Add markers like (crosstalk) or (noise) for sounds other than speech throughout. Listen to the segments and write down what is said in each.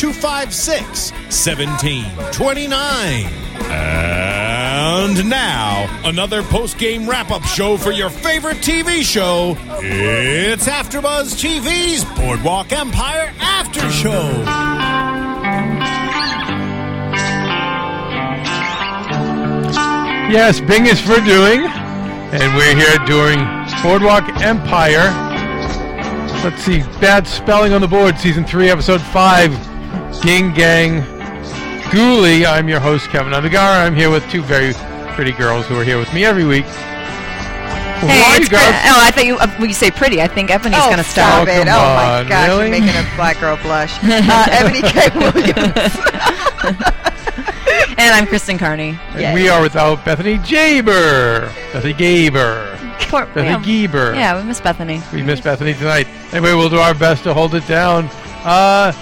256 1729. And now, another post game wrap up show for your favorite TV show. It's AfterBuzz TV's Boardwalk Empire After Show. Yes, Bing is for doing, and we're here doing Boardwalk Empire. Let's see, bad spelling on the board, season three, episode five, Ging Gang Goolie. I'm your host, Kevin Undergaro. I'm here with two very pretty girls who are here with me every week. Hey, are you it's girls? Chris- oh, I thought you uh, when you say pretty. I think Ebony's oh, going to stop start. Oh, it. come Oh, my on, gosh, really? you're making a black girl blush. (laughs) Uh, Ebony K. Williams. (laughs) And I'm Kristen Carney. And we are without Bethany Jaber. Bethany Gaber. Poor, Bethany yeah. Geber. yeah, we miss Bethany. We miss Bethany tonight. Anyway, we'll do our best to hold it down. Uh,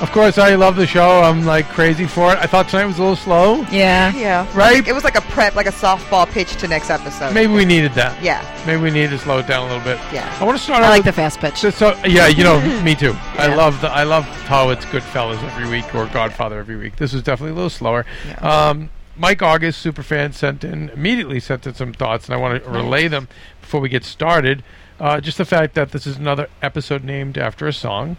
of course, I love the show. I'm like crazy for it. I thought tonight was a little slow. Yeah. yeah. Right? It was like a prep, like a softball pitch to next episode. Maybe we needed that. Yeah. Maybe we needed to slow it down a little bit. Yeah. I want to start I out like with the fast pitch. just so yeah, you know, (laughs) me too. I love the I love how it's Goodfellas every week or Godfather every week. This was definitely a little slower. Yeah. Um, Mike August, superfan, sent in immediately sent in some thoughts, and I want to relay them before we get started. Uh, just the fact that this is another episode named after a song,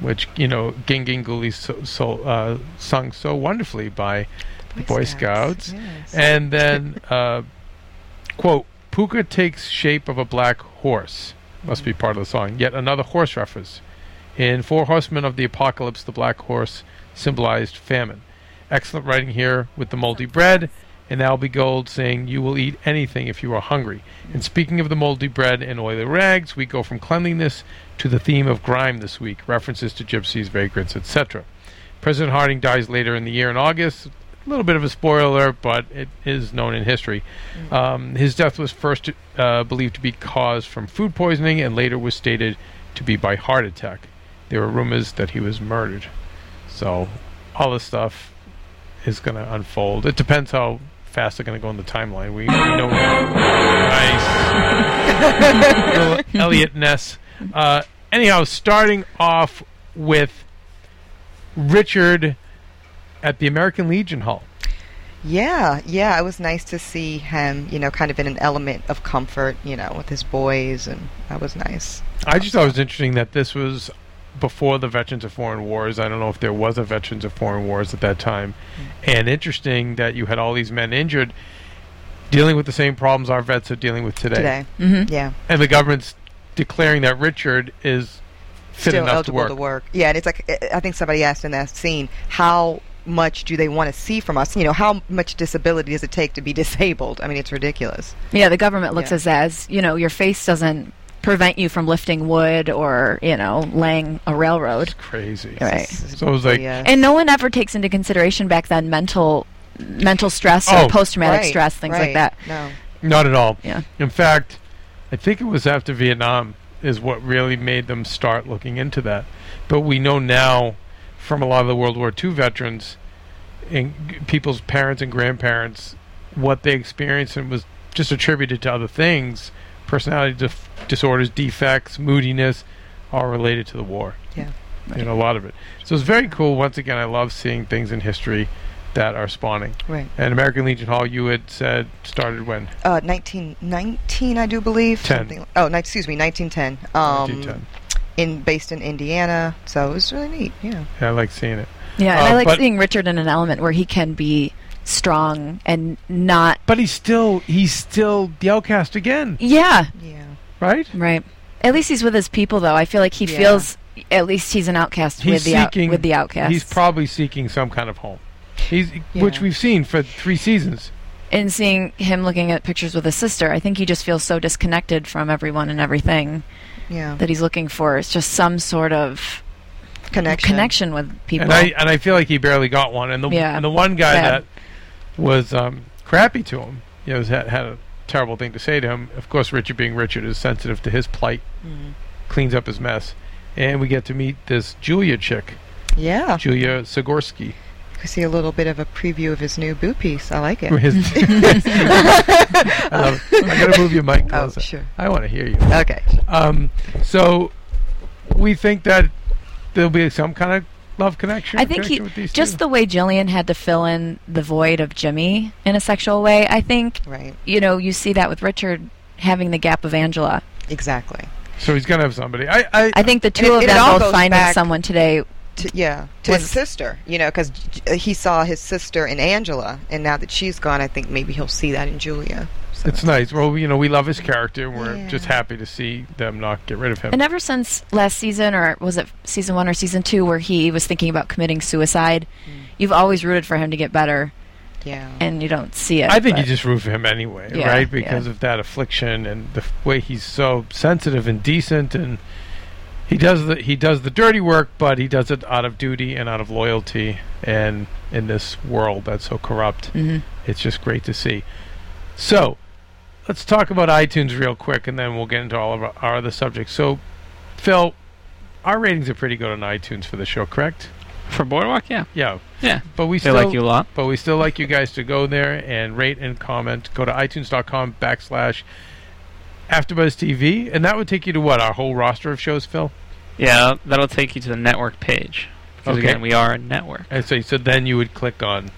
which you know, Ging Ging Goolie so, so uh, sung so wonderfully by the Boy Scouts. Yes. And then, uh, quote, Puka takes shape of a black horse. Must be part of the song. Yet another horse reference. In Four Horsemen of the Apocalypse, the black horse symbolized famine. Excellent writing here with the moldy bread, and Albie Gold saying, You will eat anything if you are hungry. And speaking of the moldy bread and oily rags, we go from cleanliness to the theme of grime this week, references to gypsies, vagrants, etc. President Harding dies later in the year in August. A little bit of a spoiler, but it is known in history. Um, his death was first uh, believed to be caused from food poisoning and later was stated to be by heart attack. There were rumors that he was murdered. So, all this stuff is going to unfold. It depends how fast they're going to go in the timeline. We, we know. nice. (laughs) Little Eliot Ness. Uh, anyhow, starting off with Richard at the American Legion Hall. Yeah, yeah, it was nice to see him, you know, kind of in an element of comfort, you know, with his boys, and that was nice. I just thought it was interesting that this was before the Veterans of Foreign Wars. I don't know if there was a Veterans of Foreign Wars at that time. And interesting that you had all these men injured dealing with the same problems our vets are dealing with today. Today, Mm-hmm. yeah, And the government's declaring that Richard is fit still enough to eligible work. Yeah, and it's like I- I think somebody asked in that scene, how much do they want to see from us? You know, how much disability does it take to be (laughs) disabled? I mean, it's ridiculous. Yeah, the government looks Yeah. as as you know your face doesn't prevent you from lifting wood or you know laying a railroad. It's crazy. Right. So it was like, Yeah. And no one ever takes into consideration back then mental mental stress Oh. or post traumatic Right, stress, things right. like that. No. Not at all. Yeah. In fact, I think it was after Vietnam is what really made them start looking into that. But we know now from a lot of the World War II veterans and g- people's parents and grandparents what they experienced and was just attributed to other things, personality dif- disorders, defects, moodiness, all related to the war. Yeah. You know, a lot of it. So it's very cool. Once again, I love seeing things in history that are spawning. Right. And American Legion Hall, you had said started when? Uh, 1919, I do believe. Ten. Something, oh, ni- excuse me, 1910. Um, 1910. in based in Indiana, so it was really neat. Yeah. Yeah, I like seeing it. Yeah, and Uh, I like seeing Richard in an element where he can be strong and not. But he's still he's still the outcast again, Yeah, Yeah. right? right. At least he's with his people, though. I feel like he Yeah. feels at least he's an outcast He's with the out, seeking with the outcast. He's probably seeking some kind of home. He's which we've seen for three seasons. and seeing him looking at pictures with his sister, I think he just feels so disconnected from everyone and everything Yeah. that he's looking for. It's just some sort of Connection. connection with people. And I and I feel like he barely got one. And the Yeah. and the one guy Bad. that was um, crappy to him, you know, had, had a terrible thing to say to him. Of course, Richard, being Richard, is sensitive to his plight, Mm-hmm. cleans up his mess, and we get to meet this Julia chick, Yeah. Julia Sagorsky. You can see a little bit of a preview of his new boo piece. I like it. His- (laughs) I, love it. I gotta move your mic closer. Oh, closer. sure. I want to hear you. Okay. Um, so we think that there'll be some kind of love connection. I think connection he with these just two. the way Gillian had to fill in the void of Jimmy in a sexual way. I think Right. you know you see that with Richard having the gap of Angela. Exactly. So he's gonna have somebody. I, I, I think the two of it them all both finding someone today. To, yeah, to his sister, you know, because he saw his sister in Angela, and now that she's gone, I think maybe he'll see that in Julia. So. it's nice. Well, you know, we love his character. and We're Yeah. just happy to see them not get rid of him. And ever since last season, or was it season one or season two, where he was thinking about committing suicide, Mm. you've always rooted for him to get better, yeah. and you don't see it. I think you just root for him anyway, Yeah, right? yeah. Because of that affliction and the f- way he's so sensitive and decent, and he does the he does the dirty work, but he does it out of duty and out of loyalty. And in this world that's so corrupt, Mhm. it's just great to see. So, let's talk about iTunes real quick, and then we'll get into all of our, our other subjects. So, Phil, our ratings are pretty good on iTunes for the show, correct? For Boardwalk, yeah. Yeah, Yeah. but we They still like you a lot. but we still like you guys to go there and rate and comment. Go to itunes.com backslash AfterBuzz TV, and that would take you to what our whole roster of shows, Phil. Yeah, that'll take you to the network page. Because Okay. again, we are a network. And so, so then you would click on.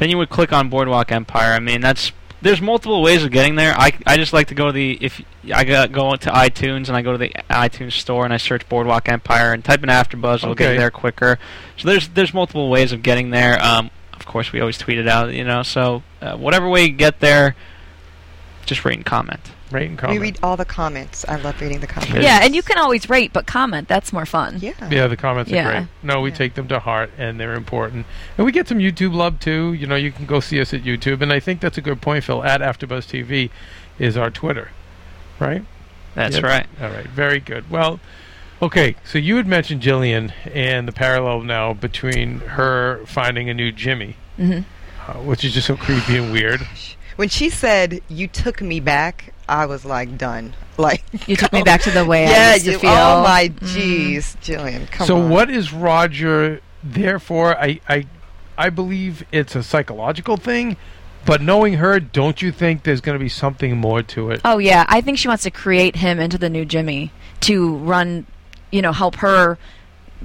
Then you would click on Boardwalk Empire. I mean, that's there's multiple ways of getting there. I, I just like to go to the if I go, go into iTunes and I go to the iTunes store and I search Boardwalk Empire and type in AfterBuzz, it'll get Okay. there quicker. So there's there's multiple ways of getting there. Um, of course, we always tweet it out, you know. So uh, whatever way you get there, just rate and comment. Rate and comment. we read all the comments. I love reading the comments. Yeah, and you can always rate, but comment. That's more fun. Yeah. Yeah, the comments are great. No, we Yeah. take them to heart, and they're important. And we get some YouTube love too. You know, you can go see us at YouTube, and I think that's a good point, Phil. At AfterBuzz TV is our Twitter, right? That's Yep. right. All right, very good. Well, okay, so you had mentioned Gillian and the parallel now between her finding a new Jimmy, hmm uh, which is just so creepy and weird. When she said, "You took me back," I was like, "Done." (laughs) Like You took me back to the way yeah, I used to you, feel. oh my Mhm. jeez, Gillian, come so on. what is Roger there for? I, I, I believe it's a psychological thing, but knowing her, don't you think there's going to be something more to it? Oh yeah, I think she wants to create him into the new Jimmy to run, you know, help her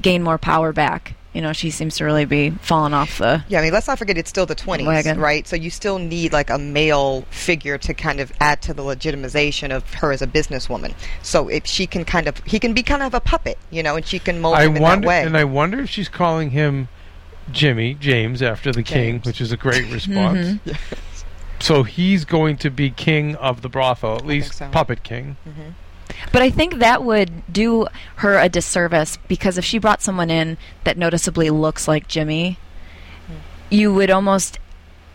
gain more power back. You know, she seems to really be falling off the. Yeah, I mean, let's not forget it's still the 20s, Wagon. right? So you still need like a male figure to kind of add to the legitimization of her as a businesswoman. So if she can kind of, he can be kind of a puppet, you know, and she can mold I him in wonder, that way. and I wonder if she's calling him Jimmy James after the king, which is a great (laughs) response. Mhm. So he's going to be king of the brothel, at least so. puppet king. But I think that would do her a disservice because if she brought someone in that noticeably looks like Jimmy, you would almost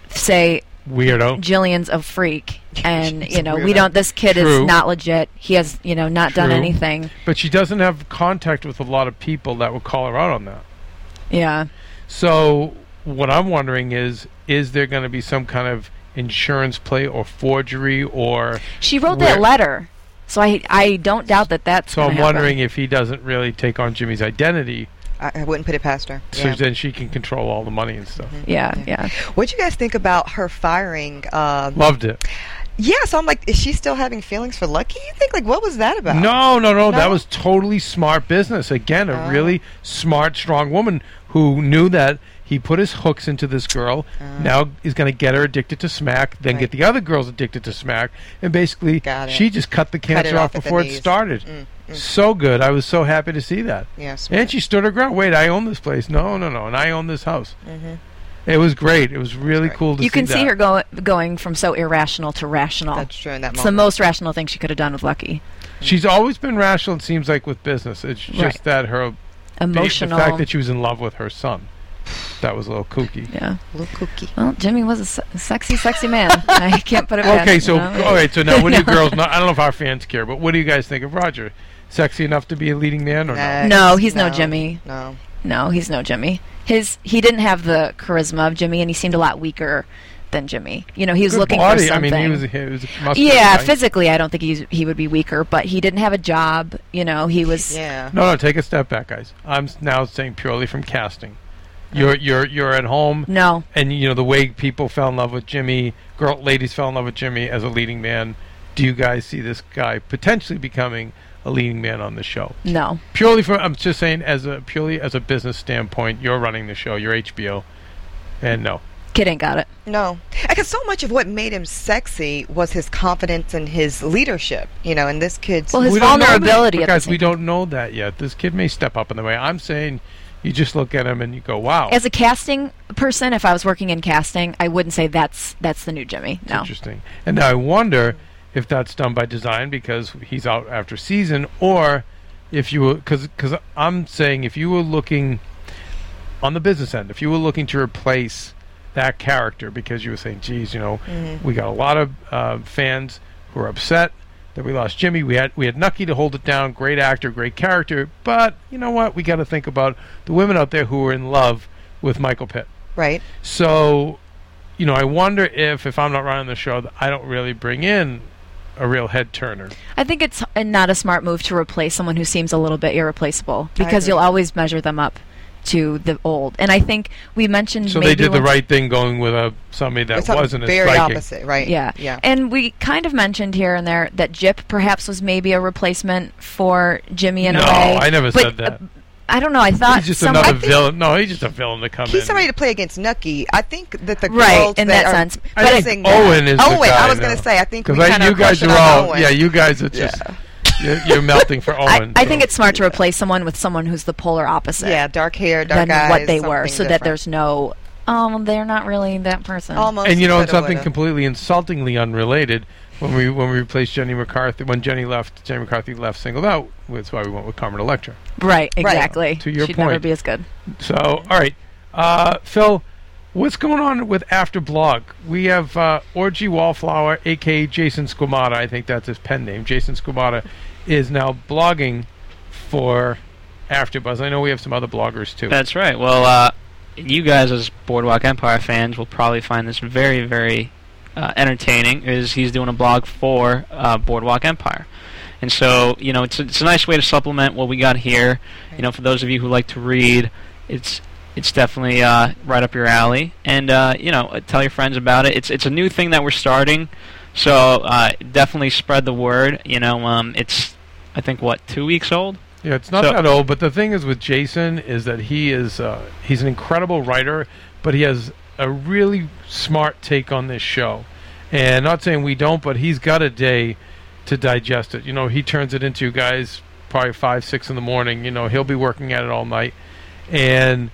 say Weirdo. Gillian's a freak, (laughs) and you know we don't. This kid True. is not legit. He has you know not done anything. But she doesn't have contact with a lot of people that would call her out on that. Yeah. So what I'm wondering is, is there going to be some kind of insurance play or forgery or? She wrote that letter, so I I don't doubt that that's. So I'm happen. wondering if he doesn't really take on Jimmy's identity, I, I wouldn't put it past her. so Yeah. then she can control all the money and stuff. Yeah, Yeah. yeah. What'd you guys think about her firing? Uh, Loved it. yeah, so I'm like, is she still having feelings for Lucky? You think like, what was that about? No, no, no, That was totally smart business. Again, a Oh. really smart, strong woman who knew that he put his hooks into this girl. now he's going to get her addicted to smack, then Right. get the other girls addicted to smack, and basically she just cut the Cut cancer off off before it started. Mm, mm. So good. I was so happy to see that. Yes. And she stood her ground. Wait, I own this place. No, no, no. And I own this house. Mhm. It was great. It was really Right. cool to You see can see that. her go, going from so irrational to rational. That's true in that It's the most rational thing she could have done with Lucky. She's always been rational. It seems like with business, it's just Right. that her the- Emotional. The fact that she was in love with her son, that was a little kooky. yeah. A little kooky. Well, Jimmy was a se- sexy, sexy man. (laughs) I can't put it past Okay, him, so you know? all right, so now (laughs) what do you girls? Not, I don't know if our fans care, but what do you guys think of Roger? Sexy enough to be a leading man or Nah, no? No, he's no Jimmy. No. No, he's no Jimmy. His he didn't have the charisma of Jimmy, and he seemed a lot weaker than Jimmy. You know, he was Good looking body. for I something. mean, he was, he was a muscular yeah, guy. physically, I don't think he's, he would be weaker, but he didn't have a job. You know, he was. Yeah. No, no, take a step back, guys. I'm now saying purely from casting. You're you're you're at home, No, and you know the way people fell in love with Jimmy, girl, ladies fell in love with Jimmy as a leading man. Do you guys see this guy potentially becoming a leading man on the show? no. Purely from, I'm just saying, as a purely as a business standpoint, you're running the show, you're HBO, and no, Kid ain't got it. No, because so much of what made him sexy was his confidence and his leadership. You know, and this kid's Well, his we don't know that, vulnerability guys. We don't know that yet. This kid may step up in the way. I'm saying, you just look at him and you go, wow. As a casting person, if I was working in casting, I wouldn't say that's that's the new Jimmy. No. Interesting. And now I wonder if that's done by design because he's out after season, or if you were because because I'm saying if you were looking on the business end, if you were looking to replace that character because you were saying, geez, you know, we got a lot of uh, fans who are upset that we lost Jimmy. We had we had Nucky to hold it down. Great actor, great character, but you know what? We got to think about the women out there who are in love with Michael Pitt. right. So, you know, I wonder if if I'm not running the show, that I don't really bring in a real head turner. I think it's a, not a smart move to replace someone who seems a little bit irreplaceable because you'll always measure them up to the old. And I think we mentioned So maybe they did the right thing going with a somebody that wasn't as very striking. opposite, right? Yeah. Yeah. And we kind of mentioned here and there that Gyp perhaps was maybe a replacement for Jimmy in No, a way. I never But, said that. uh, I don't know. I thought He's just some- another villain. No, he's just a villain to come He's in. somebody to play against Nucky. I think that the Right, girls in that that are sense. I think missing that- Owen is the Owen. guy I was going to say. I think we Because kind you of guys are all, yeah, you guys are just, you're, you're melting for I, Owen. I so. think it's smart to replace someone with someone who's the polar opposite yeah, dark hair, dark than eyes, what they were, something so that there's no, oh, they're not really that person. almost. and you know, it's something woulda. completely insultingly unrelated. When we when we replaced Jenny McCarthy, when Jenny left, Jenny McCarthy left singled out. That's why we went with Carmen Electra. Right, exactly. To your She'd never be as good. So, all right, uh, Phil, what's going on with After Blog? We have uh, Orgy Wallflower, aka Jason Squamata. I think that's his pen name. Jason Squamata is now blogging for AfterBuzz. I know we have some other bloggers too. That's right. Well, uh, you guys as Boardwalk Empire fans will probably find this very, very uh, entertaining. Is he's doing a blog for uh, Boardwalk Empire, and so you know it's a, it's a nice way to supplement what we got here. You know, for those of you who like to read, it's it's definitely uh, right up your alley. And uh, you know, tell your friends about it. It's it's a new thing that we're starting, so uh, definitely spread the word. You know, um, it's I think what two weeks old. Yeah, it's not So- that old, but the thing is with Jason is that he is uh, he's an incredible writer, but he has a really smart take on this show. And not saying we don't, but he's got a day to digest it. You know, he turns it into guys probably five, six in the morning. You know, he'll be working at it all night. And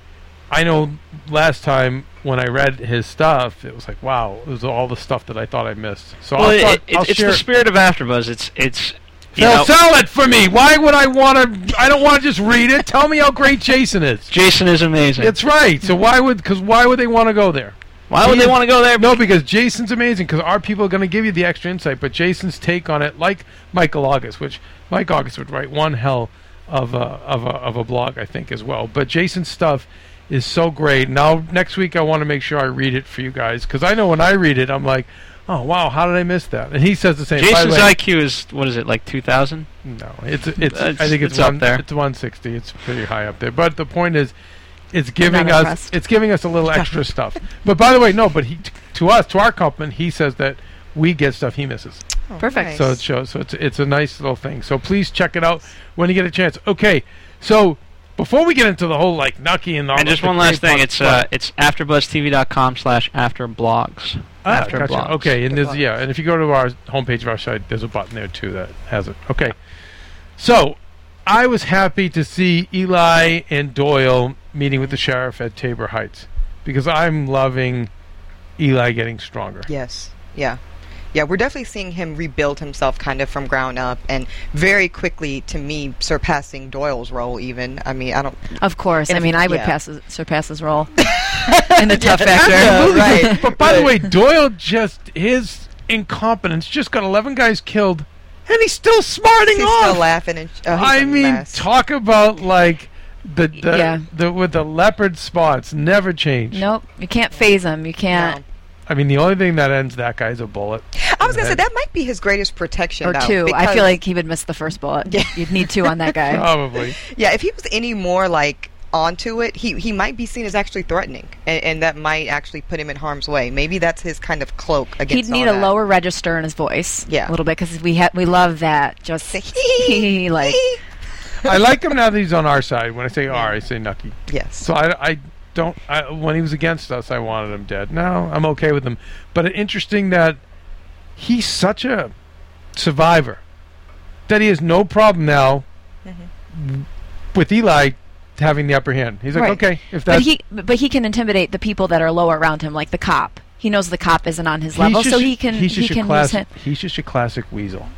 I know last time when I read his stuff, it was like, wow, it was all the stuff that I thought I missed. So Well, I'll, it, talk- it, I'll it's the spirit of AfterBuzz. It's it's Phil, know, sell it for me. Why would I want to? I don't want to just read it. Tell me how great Jason is. Jason is amazing. It's right. So why would? Because why would they want to go there? Why would He they want to go there? No, because Jason's amazing. Because our people are going to give you the extra insight. But Jason's take on it, like Michael August, which Mike August would write one hell of a of a of a blog, I think, as well. But Jason's stuff is so great. Now next week I want to make sure I read it for you guys because I know when I read it, I'm like, oh wow, how did I miss that? And he says the same. By the Jason's way- IQ is what is it like two thousand? no, it's it's. Uh, it's- I think it's, it's up there. It's 160. It's pretty high up there. But the point is, it's giving us impressed. it's giving us a little extra stuff. But by the way, no. But he t- to us to our company he says that we get stuff he misses. Oh, Perfect. nice. So it shows. So it's it's a nice little thing. So please check it out when you get a chance. Okay, so before we get into the whole like Nucky and all And just one last thing, parts- it's uh, it's afterbuzztv.com slash afterblogs. Ah, after gotcha. blogs. Okay, and there's yeah, and if you go to our homepage of our site, there's a button there too that has it. Okay, so I was happy to see Eli and Doyle meeting with the sheriff at Tabor Heights because I'm loving Eli getting stronger. Yes. Yeah. Yeah, we're definitely seeing him rebuild himself kind of from ground up and very quickly, to me, surpassing Doyle's role even. I mean, I don't. Of course. I mean, I would yeah. pass surpass his role (laughs) in the tough factor. Yeah, (laughs) right. But by the way, Doyle just his incompetence just got 11 guys killed, and he's still smarting He's off. still laughing and. Oh, he's I a mean, mess. talk about like the the, Yeah. the with the leopard spots never change. Nope. You can't phase him. You can't. No. I mean, the only thing that ends that guy is a bullet. I was gonna say that might be his greatest protection. Or though, two. I feel like he would miss the first bullet. Yeah. You'd need two on that guy. (laughs) Probably. Yeah, if he was any more like onto it, he he might be seen as actually threatening, and, and that might actually put him in harm's way. Maybe that's his kind of cloak against. He'd need all a that. lower register in his voice. Yeah. A little bit because we ha- we love that. Just Say, (laughs) like (laughs) I like him now that he's on our side. When I say R, I say Nucky. yes. So I, I don't. I, when he was against us, I wanted him dead. Now I'm okay with him. But interesting that he's such a survivor that he has no problem now with Eli having the upper hand. He's like, Right. okay, if that. but he but he can intimidate the people that are lower around him, like the cop. He knows the cop isn't on his level, so he can He's he can classic. him. He's just a classic weasel.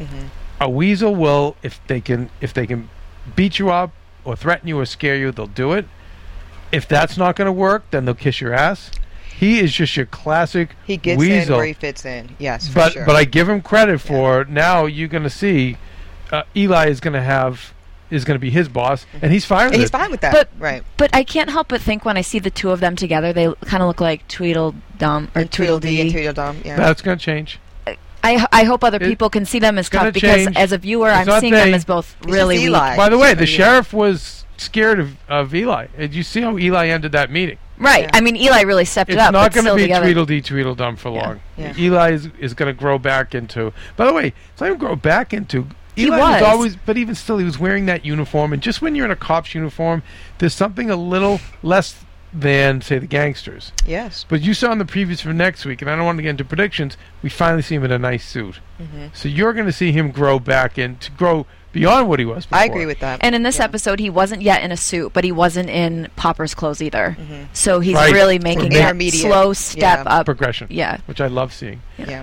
Mhm. A weasel will, if they can, if they can beat you up or threaten you or scare you, they'll do it. If that's not going to work, then they'll kiss your ass. He is just your classic He gets weasel. in where he fits in. Yes, for but sure. but I give him credit for now. You're going to see uh, Eli is going to have is going to be his boss, and he's fine with and he's it. fine with that. But- right. But I can't help but think when I see the two of them together, they kind of look like Tweedledum or And Tweedledee and Tweedledee. Tweedledum. Yeah. That's going to change. I, I hope other It- people can see them as gonna tough because change. as a viewer, It's I'm not seeing they. them as both It's really just weak. Eli. By the way, the sheriff was scared of, of Eli. Did you see how Eli ended that meeting? Right. Yeah. I mean, Eli really stepped It's it up. It's not going to be together. Tweedledee Tweedledum for Yeah. long. Yeah. Eli is, is going to grow back into. By the way, it's not even grow back into. He Eli was. always, but even still, he was wearing that uniform. And just when you're in a cop's uniform, there's something a little less than, say, the gangsters. yes. But you saw in the previews for next week, and I don't want to get into predictions. We finally see him in a nice suit, hmm so you're going to see him grow back and to grow beyond what he was. Before. I agree with that. And in this Yeah. episode, he wasn't yet in a suit, but he wasn't in Popper's clothes either. Mhm. So he's Right. really making that Intermediate. slow step Yeah. up. progression, Yeah. which I love seeing. Yeah.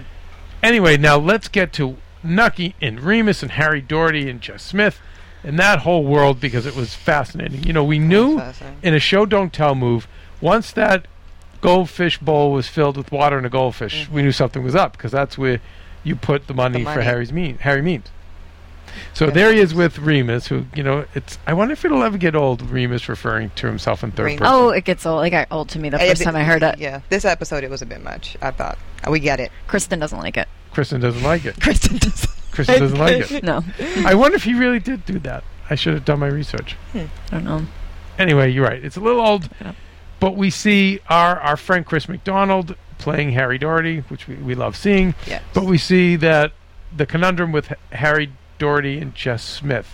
Anyway, now let's get to Nucky and Remus and Harry Daugherty and Jess Smith and that whole world because it was fascinating. You know, we knew in a show don't tell move once that goldfish bowl was filled with water and a goldfish, we knew something was up because that's where you put the money, for money. Harry's mean Harry means. So Yeah. there he is with Remus, who you know it's. I wonder if it'll ever get old. Remus referring to himself in third Remus. person. Oh, it gets old. It got old to me the first th- time I heard it. Yeah. This episode, it was a bit much. I thought. We get it. Kristen doesn't like it. Kristen doesn't like it. (laughs) Kristen doesn't. (laughs) Kristen doesn't like it. No, I wonder if he really did do that. I should have done my research. Hmm. I don't know. Anyway, you're right. It's a little old, Yeah. but we see our our friend Chris McDonald playing Harry Daugherty, which we, we love seeing. Yes. But we see that the conundrum with H- Harry Daugherty and Jess Smith.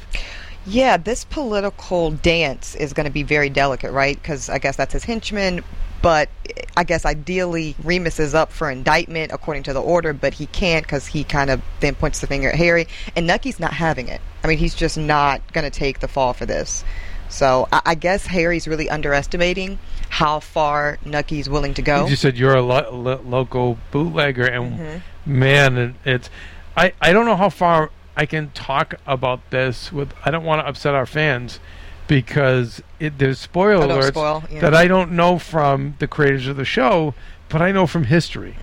Yeah, this political dance is going to be very delicate, right? Because I guess that's his henchman. But I guess ideally Remus is up for indictment according to the order, but he can't because he kind of then points the finger at Harry. And Nucky's not having it. I mean, he's just not going to take the fall for this. So I, I guess Harry's really underestimating how far Nucky's willing to go. You said you're a lo- lo- local bootlegger, and Mhm. man, it, it's. I I don't know how far I can talk about this with. I don't want to upset our fans because it, there's spoiler alerts spoil, yeah. that I don't know from the creators of the show, but I know from history.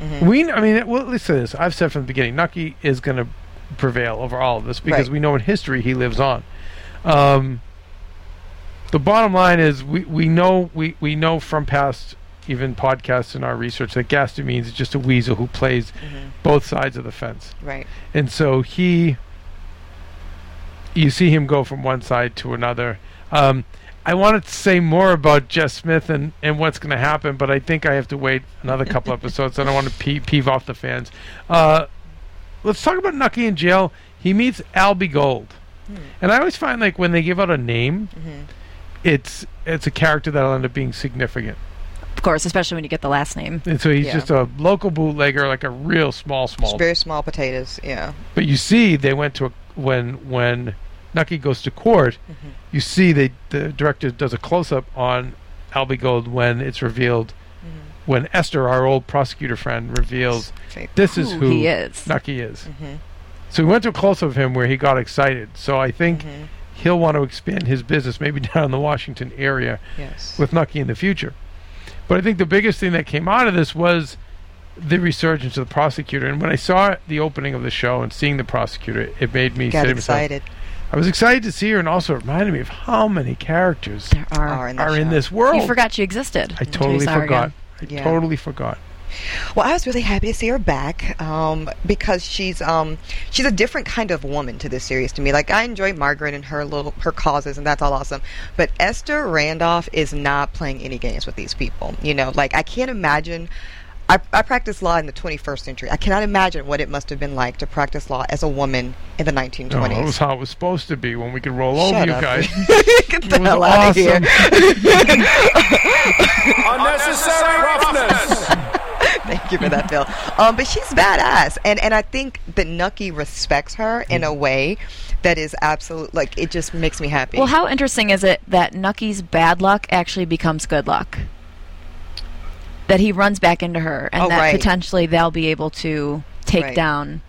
Mhm. We, I mean, well, let's say this. I've said from the beginning, Nucky is going to prevail over all of this because Right. we know in history he lives on. Um, the bottom line is we, we know we, we know from past even podcasts and our research that Gaston Means is just a weasel who plays Mhm. both sides of the fence, Right. and so he you see him go from one side to another. Um, I wanted to say more about Jess Smith and, and what's going to happen, but I think I have to wait another couple (laughs) episodes. I don't want to pee- peeve off the fans. Uh, let's talk about Nucky in jail. He meets Albie Gold, and I always find like when they give out a name, Mhm. it's it's a character that'll end up being significant. Of course, especially when you get the last name. And so he's Yeah. just a local bootlegger, like a real small, small. Just very small potatoes. Yeah. But you see, they went to a, when when Nucky goes to court. Mm-hmm. You see, they the director does a close up on Albie Gold when it's revealed mm-hmm. when Esther, our old prosecutor friend, reveals this is Who who he is. Nucky is. Mm-hmm. So we went to a close up of him where he got excited. So I think mm-hmm. he'll want to expand his business, maybe (laughs) down in the Washington area Yes. with Nucky in the future. But I think the biggest thing that came out of this was the resurgence of the prosecutor. And when I saw the opening of the show and seeing the prosecutor, it made me Got say myself, excited. I was excited to see her, and also it reminded me of how many characters There are. Are in, are in this world. You forgot she existed. I totally forgot. again. I Yeah. totally forgot. Well, I was really happy to see her back um, because she's um, she's a different kind of woman to this series to me. Like I enjoy Margaret and her little her causes, and that's all awesome. But Esther Randolph is not playing any games with these people. You know, like I can't imagine. I, I practiced law in the 21st century. I cannot imagine what it must have been like to practice law as a woman in the 1920s. No, that was how it was supposed to be when we could roll over Shut you guys. (laughs) Get the hell out of here. (laughs) (laughs) Unnecessary roughness. (laughs) Thank you for that, Phil. Um, but she's badass, and and I think that Nucky respects her in a way that is absolute. Like it just makes me happy. Well, how interesting is it that Nucky's bad luck actually becomes good luck? That he runs back into her, and Oh, that right. potentially they'll be able to take Right. down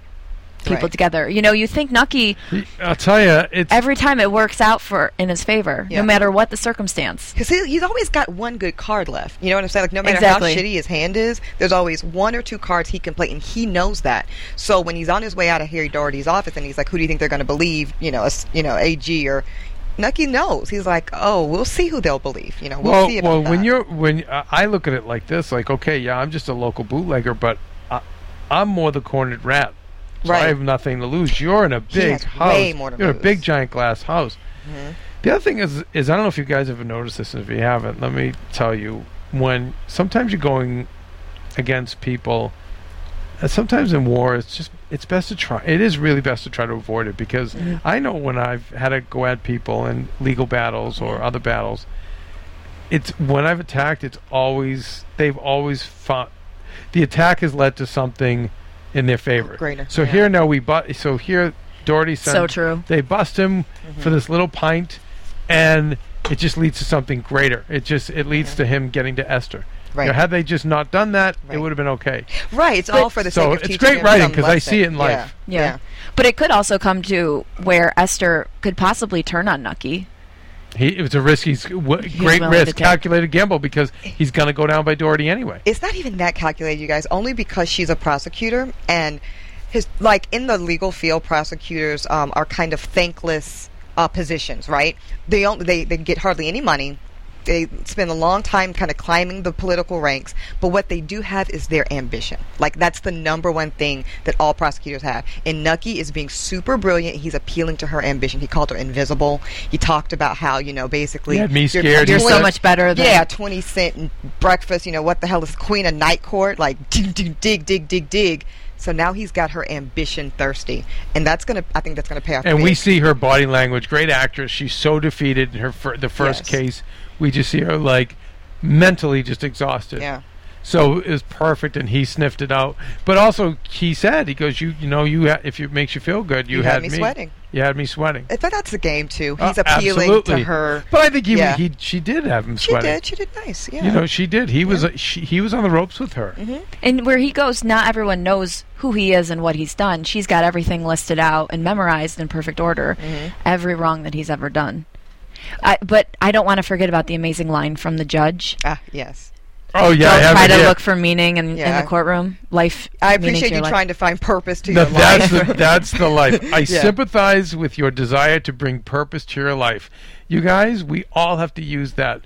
people Right. together. You know, you think Nucky I'll tell you, it's every time it works out for in his favor, Yeah. no matter what the circumstance. Because he, he's always got one good card left. You know what I'm saying? Like no matter Exactly. how shitty his hand is, there's always one or two cards he can play, and he knows that. So when he's on his way out of Harry Daugherty's office, and he's like, "Who do you think they're going to believe?" You know, a s you know, AG or Nucky knows. He's like, "Oh, we'll see who they'll believe." You know, we'll well, see about well, when that. you're when uh, I look at it like this, like okay, yeah, I'm just a local bootlegger, but I, I'm more the cornered rat. So I have nothing to lose. You're in a big house. way more to You're in a big giant glass house. Mm-hmm. The other thing is, is I don't know if you guys have noticed this, and if you haven't, let me tell you. When sometimes you're going against people, uh, sometimes in war, it's just it's best to try. It is really best to try to avoid it because Mm-hmm. I know when I've had to go at people in legal battles or Mm-hmm. other battles, it's when I've attacked. It's always they've always found the attack has led to something in their favor. Greater, So yeah. here now we but so here Daugherty sent So true. they bust him Mm-hmm. for this little pint, and it just leads to something greater. It just it leads to him getting to Esther. You. Right. know, had they just not done that, it would have been okay. right, it's all for the so sake of the it's great writing because I see it in lesson. life. Yeah. Yeah. But it could also come to where Esther could possibly turn on Nucky. He it was a risky, s- w- great willing to risk, calculated gamble because he's going to go down by Daugherty anyway. it's not even that calculated, you guys. Only because she's a prosecutor and his like in the legal field, prosecutors um, are kind of thankless uh, positions, right? They don't they they get hardly any money. They spend a long time kind of climbing the political ranks, but what they do have is their ambition. Like that's the number one thing that all prosecutors have. And Nucky is being super brilliant. He's appealing to her ambition. He called her invisible. He talked about how you know basically had me you're- scared. You're He so much better than yeah, twenty cent breakfast. You know what the hell is Queen of Night Court? Like dig, dig, dig, dig, dig, dig. So now he's got her ambition thirsty, and that's gonna. I think that's gonna pay off. And we see her body language. Great actress. She's so defeated in her fir- the first Yes. case. We just see her like mentally just exhausted. Yeah. So it was perfect, and he sniffed it out. But also, he said, "He goes, you, you know, you ha- if it makes you feel good, you, You had me sweating. You had me sweating. But that's the game too. Uh, He's appealing absolutely. to her. But I think he, Yeah. he she did have him sweating. She did. She did nice. Yeah. You know, she did. He was uh, she, he was on the ropes with her. And where he goes, not everyone knows who he is and what he's done. She's got everything listed out and memorized in perfect order, every wrong that he's ever done. I, but I don't want to forget about the amazing line from the judge. ah, yes. Oh yeah, I don't have try to here. look for meaning in, in the courtroom. Life. I appreciate you life. trying to find purpose to No, your that's life. the, (laughs) that's the life. I Yeah. sympathize with your desire to bring purpose to your life. You guys, we all have to use that.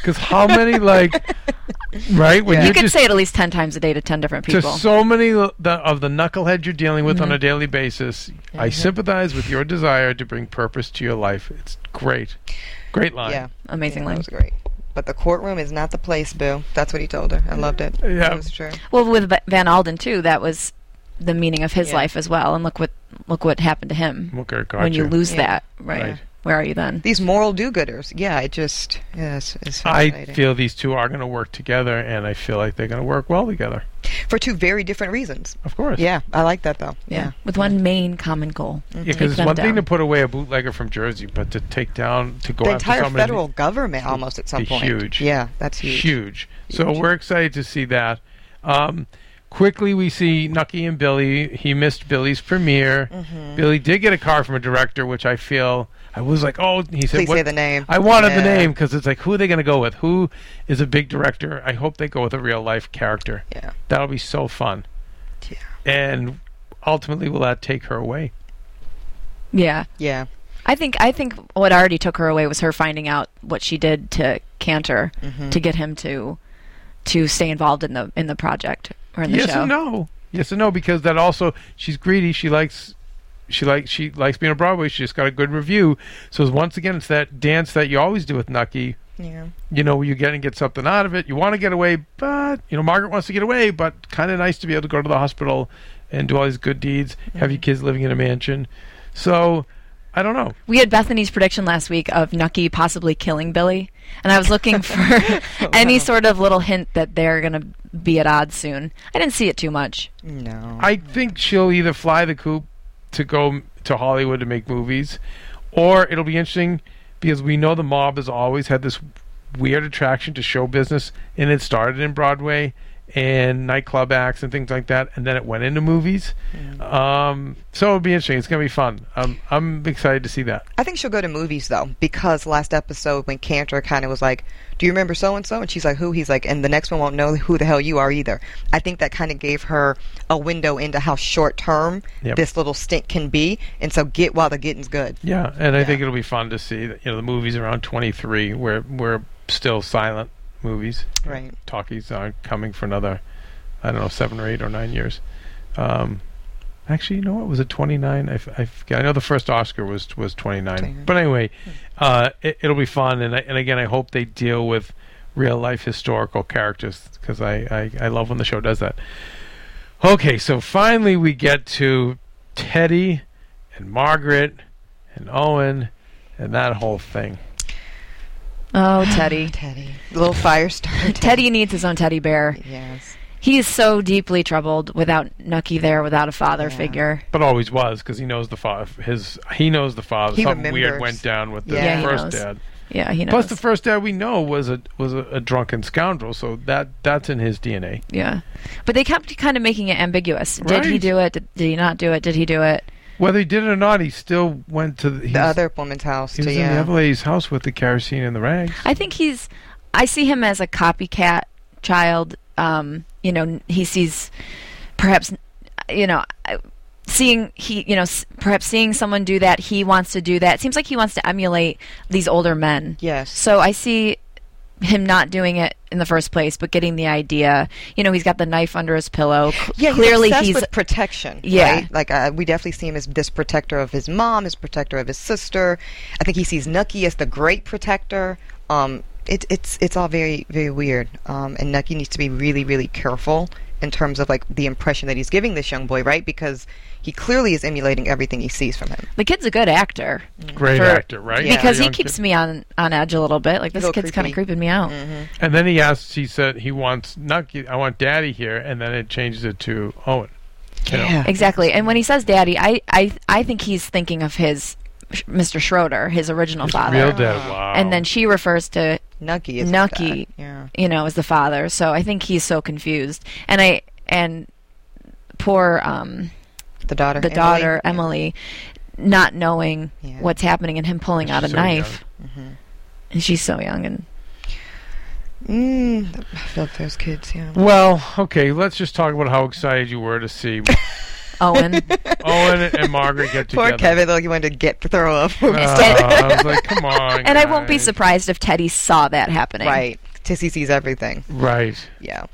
Because how many like, (laughs) right? When Yeah. you're could just say it at least ten times a day to ten different to people. so many l- the, of the knuckleheads you're dealing with Mm-hmm. on a daily basis. I sympathize with your desire to bring purpose to your life. It's great, great line. yeah. Amazing Yeah, line. That was great. But the courtroom is not the place, Boo. That's what he told her. I loved it. Yeah. That was true. Well, with Van Alden too, that was the meaning of his Yeah. life as well. And look what look what happened to him Look at when you lose Yeah. that. Right. Right. Where are you then? These moral do-gooders. Yeah, it just yes, it's I feel these two are going to work together, and I feel like they're going to work well together. for two very different reasons. Of course. Yeah, I like that though. Yeah, with one main common goal. Yeah, because it's them one thing to put away a bootlegger from Jersey, but to take down to go the after entire somebody federal government almost at some point. huge. Yeah, that's huge. huge. So Huge. we're excited to see that. Um, quickly, we see Nucky and Billie. He missed Billie's premiere. Mm-hmm. Billie did get a car from a director, which I feel I was like, oh, he said, Please what? say the name. I wanted the name because it's like, who are they going to go with? Who is a big director? I hope they go with a real life character. Yeah. That'll be so fun. Yeah. And ultimately, will that take her away? Yeah, Yeah. I think I think what already took her away was her finding out what she did to Cantor Mm-hmm. to get him to to stay involved in the in the project or in the yes show. Yes and no. Yes and no because that also she's greedy. She likes she likes she likes being on Broadway. She just got a good review. So once again, it's that dance that you always do with Nucky. Yeah. You know, you get and get something out of it. You want to get away, but you know Margaret wants to get away, but kind of nice to be able to go to the hospital and do all these good deeds. Have your mm-hmm. kids living in a mansion. So I don't know. We had Bethany's prediction last week of Nucky possibly killing Billie, and I was looking (laughs) for oh, any sort of little hint that they're going to be at odds soon. I didn't see it too much. No. I think she'll either fly the coop to go to Hollywood to make movies, or it'll be interesting because we know the mob has always had this weird attraction to show business, and it started in Broadway and nightclub acts and things like that, and then it went into movies. Um, so it'll be interesting. It's gonna be fun. Um, I'm excited to see that. I think she'll go to movies though, because last episode when Cantor kind of was like, "Do you remember so and so?" and she's like, "Who?" He's like, and the next one won't know who the hell you are either. I think that kind of gave her a window into how short term Yep. this little stint can be, and so get while the getting's good. Yeah, and I Yeah. think it'll be fun to see that you know the movies around 23 where we're still silent movies. Right. Talkies aren't coming for another, I don't know, seven or eight or nine years. Um, actually, you know what? Was it 29? I, f- I forget. I know the first Oscar was was 29. 29. But anyway, uh, it, it'll be fun, and I, and again, I hope they deal with real life historical characters because I, I I love when the show does that. Okay, so finally we get to Teddy and Margaret and Owen and that whole thing. Oh, Teddy. (sighs) Teddy, little fire starter. (laughs) Teddy needs his own teddy bear. Yes. He is so deeply troubled without Nucky there, without a father Yeah. figure. But always was because he knows the father. His he knows the father. He Something weird went down with the Yeah, first dad. Yeah, he knows. Plus, the first dad we know was a was a, a drunken scoundrel, so that that's in his DNA. yeah, but they kept kind of making it ambiguous. Did he do it? Did, did he not do it? Did he do it? Whether he did it or not, he still went to the, The other woman's house. He to, was in the yeah. other lady's house with the kerosene and the rags. I think he's. I see him as a copycat child. Um, you know, he sees perhaps, you know, uh, seeing he, you know, perhaps seeing someone do that, he wants to do that. It seems like he wants to emulate these older men. Yes. So I see him not doing it in the first place, but getting the idea. You know, he's got the knife under his pillow. Yeah, he's clearly he's protection. Yeah. right? like uh, we definitely see him as this protector of his mom, his protector of his sister. I think he sees Nucky as the great protector. Um, it, it's it's all very very weird. Um, and Nucky needs to be really really careful in terms of like the impression that he's giving this young boy, right? Because he clearly is emulating everything he sees from him. the kid's a good actor. Great For- actor, right? Yeah. Because he keeps kid. me on on edge a little bit. Like this kid's kind of creeping me out. And then he asks. He said he wants Nucky. I want Daddy here, and then it changes it to Owen. You know. Exactly. And when he says daddy, I, I, I think he's thinking of his Mr. Schroeder, his original His father. Real dad. Wow. And then she refers to, Nucky is Nucky. Yeah. you know, as the father. So I think he's so confused. And I and poor um The daughter. the Emily. daughter Emily not knowing Yeah. what's happening and him pulling out a so knife. Mm-hmm. And she's so young and Mm, I feel like those kids. Yeah. Well, okay. Let's just talk about how excited you were to see (laughs) (laughs) Owen. Owen and Margaret get together. Poor Kevin, like he wanted to get throw up. (laughs) Uh, I was like, come on. and I won't be surprised if Teddy saw that happening. right. Tissy sees everything. Right. Yeah.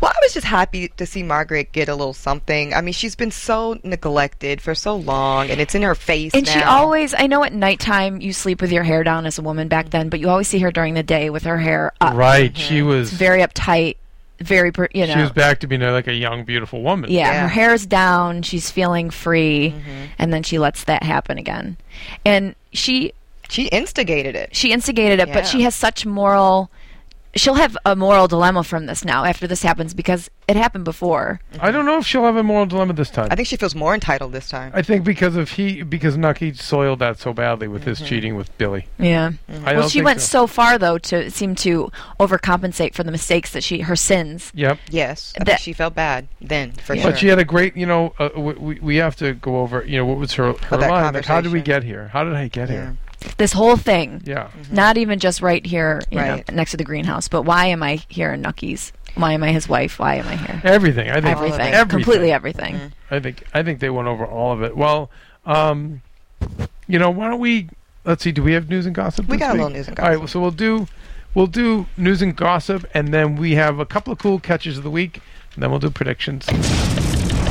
Well, I was just happy to see Margaret get a little something. I mean, she's been so neglected for so long, and it's in her face And she always, I know at nighttime you sleep with your hair down as a woman back then, but you always see her during the day with her hair up. Right. She was. It's very uptight, Very, you know. She was back to being like a young, beautiful woman. yeah, Yeah. her hair's down, she's feeling free, Mm-hmm. and then she lets that happen again. And she She instigated it. she instigated it, but she has such moral she'll have a moral dilemma from this now after this happens because it happened before. I don't know if she'll have a moral dilemma this time. I think she feels more entitled this time. I think because of he because Nucky soiled that so badly with his cheating with Billie. Yeah. I Well, don't she think went so. so far though to seem to overcompensate for the mistakes that she her sins. Yep. yes, I That- think she felt bad then for Yeah. sure. But she had a great, you know, uh, we, we- we have to go over, you know, what was her, her that line? Like, how did we conversation. get here? How did I get Yeah. here? This whole thing, Yeah. not even just right here, you Right. know, next to the greenhouse, but why am I here in Nucky's? Why am I his wife? Why am I here? Everything. I think Everything, everything. completely everything. I think I think they went over all of it. Well, um, you know, why don't we? Let's see. Do we have news and gossip? We this got a little news and gossip. All right. gossip. So we'll do we'll do news and gossip, and then we have a couple of cool catches of the week, and then we'll do predictions.